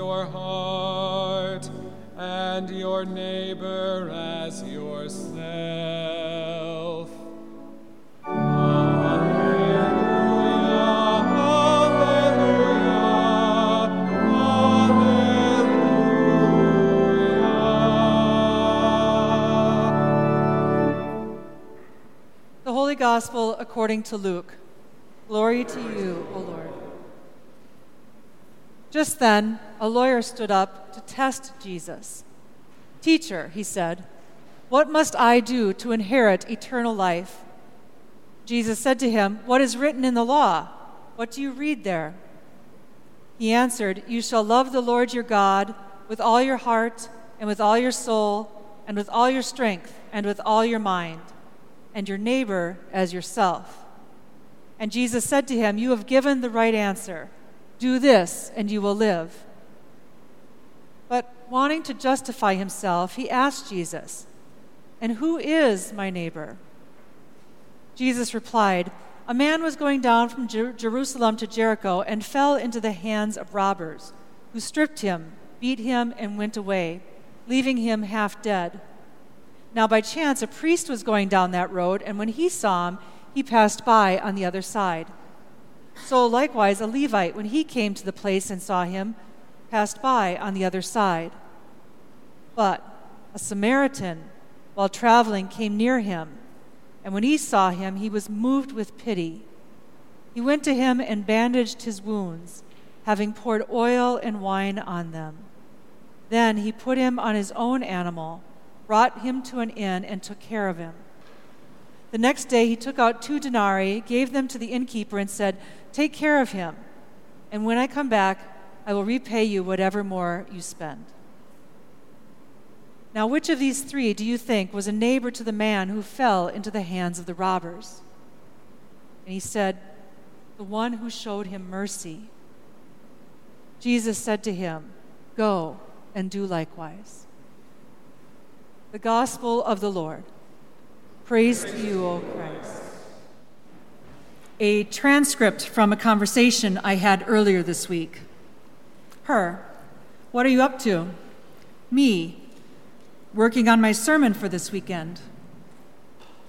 your heart and your neighbor as yourself. Gospel according to Luke. Glory to you, O Lord. Just then, a lawyer stood up to test Jesus. Teacher, he said, what must I do to inherit eternal life? Jesus said to him, What is written in the law? What do you read there? He answered, You shall love the Lord your God with all your heart, and with all your soul, and with all your strength, and with all your mind, and your neighbor as yourself. And Jesus said to him, You have given the right answer. Do this, and you will live. But wanting to justify himself, he asked Jesus, And who is my neighbor? Jesus replied, A man was going down from Jer- Jerusalem to Jericho and fell into the hands of robbers, who stripped him, beat him, and went away, leaving him half dead. Now, by chance, a priest was going down that road, and when he saw him, he passed by on the other side. So, likewise, a Levite, when he came to the place and saw him, passed by on the other side. But a Samaritan, while traveling, came near him, and when he saw him, he was moved with pity. He went to him and bandaged his wounds, having poured oil and wine on them. Then he put him on his own animal, brought him to an inn, and took care of him. The next day he took out two denarii, gave them to the innkeeper, and said, Take care of him, and when I come back, I will repay you whatever more you spend. Now, which of these three do you think was a neighbor to the man who fell into the hands of the robbers? And he said, The one who showed him mercy. Jesus said to him, Go and do likewise. The Gospel of the Lord. Praise to you, O Christ. A transcript from a conversation I had earlier this week. Her, what are you up to? Me, working on my sermon for this weekend.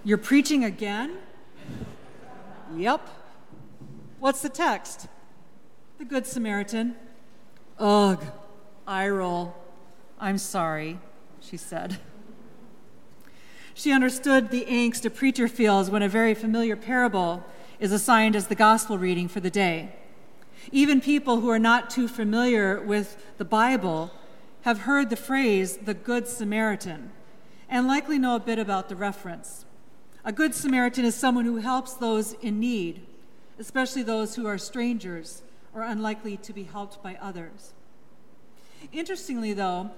You're preaching again? Yep. What's the text? The Good Samaritan. Ugh, eye roll. I'm sorry, she said. She understood the angst a preacher feels when a very familiar parable is assigned as the gospel reading for the day. Even people who are not too familiar with the Bible have heard the phrase the Good Samaritan and likely know a bit about the reference. A Good Samaritan is someone who helps those in need, especially those who are strangers or unlikely to be helped by others. Interestingly, though,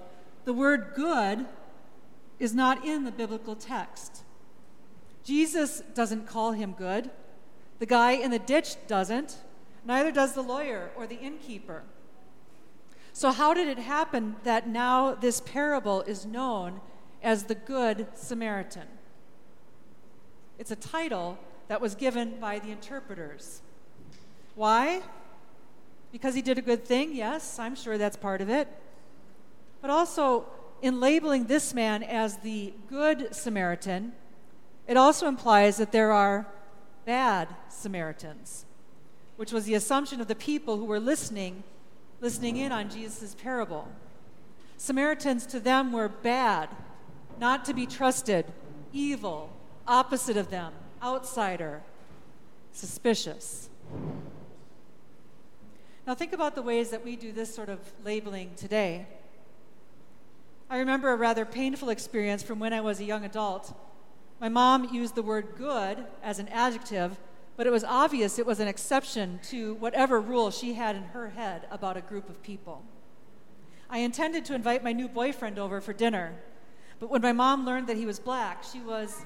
the word good is not in the biblical text. Jesus doesn't call him good. The guy in the ditch doesn't. Neither does the lawyer or the innkeeper. So, how did it happen that now this parable is known as the Good Samaritan? It's a title that was given by the interpreters. Why? Because he did a good thing? Yes, I'm sure that's part of it. But also, in labeling this man as the Good Samaritan, it also implies that there are bad Samaritans, which was the assumption of the people who were listening listening in on Jesus' parable. Samaritans to them were bad, not to be trusted, evil, opposite of them, outsider, suspicious. Now, think about the ways that we do this sort of labeling today. I remember a rather painful experience from when I was a young adult. My mom used the word good as an adjective but it was obvious it was an exception to whatever rule she had in her head about a group of people. I intended to invite my new boyfriend over for dinner, but when my mom learned that he was black, she was,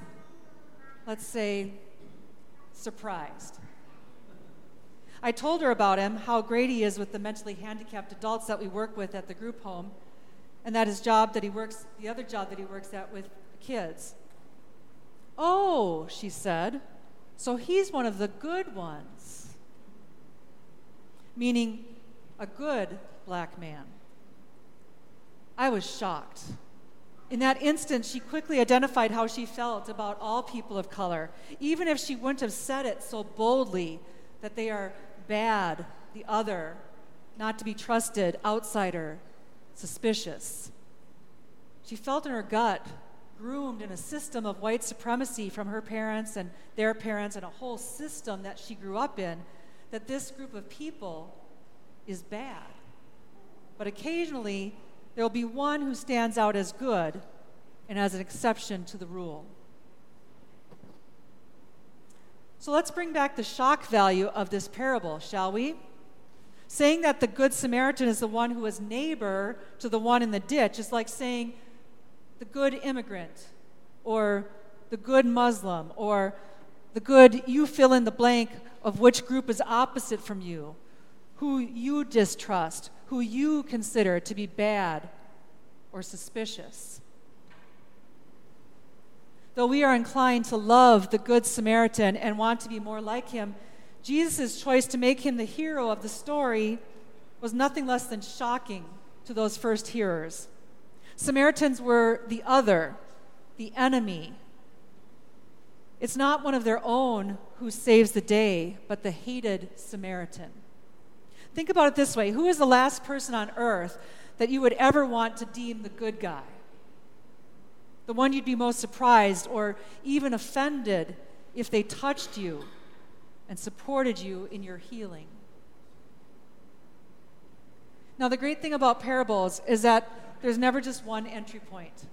let's say, surprised. I told her about him, how great he is with the mentally handicapped adults that we work with at the group home, and that his job that he works, the other job that he works at with kids. Oh, she said, so he's one of the good ones, meaning a good black man. I was shocked. In that instant, she quickly identified how she felt about all people of color, even if she wouldn't have said it so boldly that they are bad, the other, not to be trusted, outsider, suspicious. She felt in her gut, groomed in a system of white supremacy from her parents and their parents, and a whole system that she grew up in, that this group of people is bad. But occasionally, there will be one who stands out as good and as an exception to the rule. So let's bring back the shock value of this parable, shall we? Saying that the Good Samaritan is the one who is neighbor to the one in the ditch is like saying the good immigrant or the good Muslim or the good, you fill in the blank of which group is opposite from you, who you distrust, who you consider to be bad or suspicious. Though we are inclined to love the Good Samaritan and want to be more like him, Jesus' choice to make him the hero of the story was nothing less than shocking to those first hearers. Samaritans were the other, the enemy. It's not one of their own who saves the day, but the hated Samaritan. Think about it this way Who is the last person on earth that you would ever want to deem the good guy? The one you'd be most surprised or even offended if they touched you and supported you in your healing. Now, the great thing about parables is that there's never just one entry point,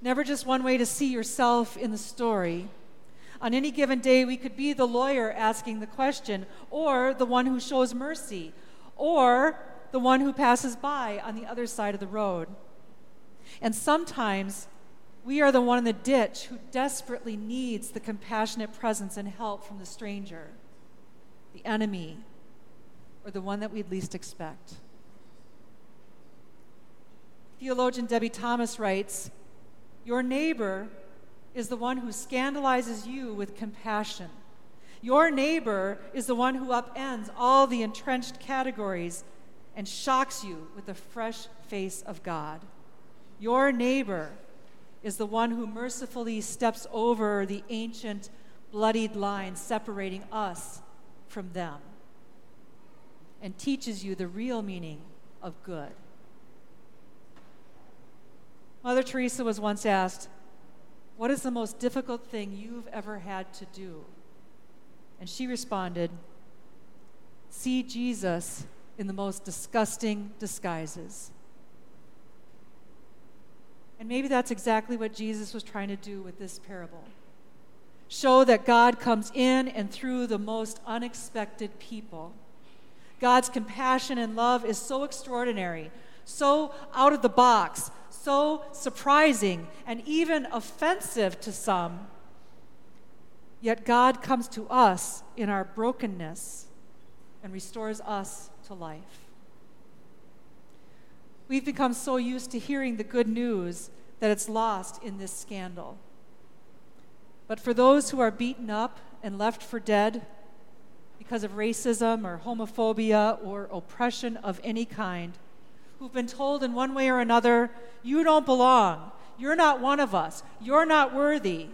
never just one way to see yourself in the story. On any given day, we could be the lawyer asking the question, or the one who shows mercy, or the one who passes by on the other side of the road. And sometimes we are the one in the ditch who desperately needs the compassionate presence and help from the stranger, the enemy, or the one that we'd least expect. Theologian Debie Thomas writes Your neighbor is the one who scandalizes you with compassion. Your neighbor is the one who upends all the entrenched categories and shocks you with the fresh face of God. Your neighbor is the one who mercifully steps over the ancient bloodied line separating us from them and teaches you the real meaning of good. Mother Teresa was once asked, what is the most difficult thing you've ever had to do? And she responded, See Jesus in the most disgusting disguises. And maybe that's exactly what Jesus was trying to do with this parable show that God comes in and through the most unexpected people. God's compassion and love is so extraordinary, so out of the box, so surprising and even offensive to some. Yet God comes to us in our brokenness and restores us to life. We've become so used to hearing the good news that it's lost in this scandal. But for those who are beaten up and left for dead because of racism or homophobia or oppression of any kind, who've been told in one way or another, you don't belong, you're not one of us, you're not worthy.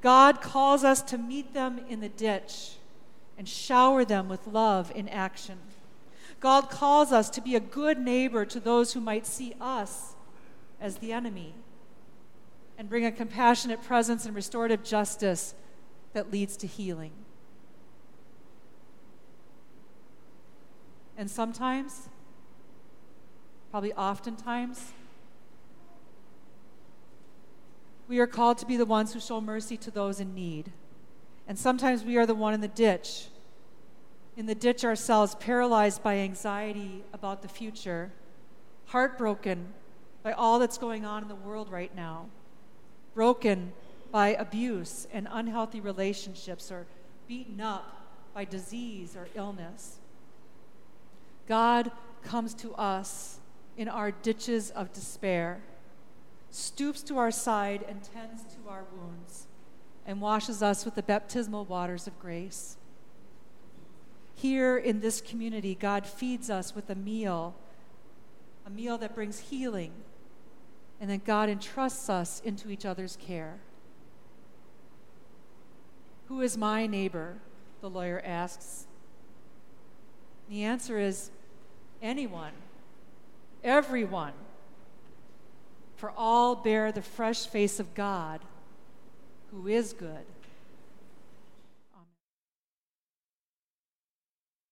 God calls us to meet them in the ditch and shower them with love in action. God calls us to be a good neighbor to those who might see us as the enemy and bring a compassionate presence and restorative justice that leads to healing. And sometimes, probably oftentimes, we are called to be the ones who show mercy to those in need. And sometimes we are the one in the ditch, in the ditch ourselves, paralyzed by anxiety about the future, heartbroken by all that's going on in the world right now, broken by abuse and unhealthy relationships, or beaten up by disease or illness. God comes to us in our ditches of despair, stoops to our side and tends to our wounds, and washes us with the baptismal waters of grace. Here in this community, God feeds us with a meal, a meal that brings healing, and then God entrusts us into each other's care. Who is my neighbor? The lawyer asks. The answer is anyone, everyone. For all bear the fresh face of God, who is good.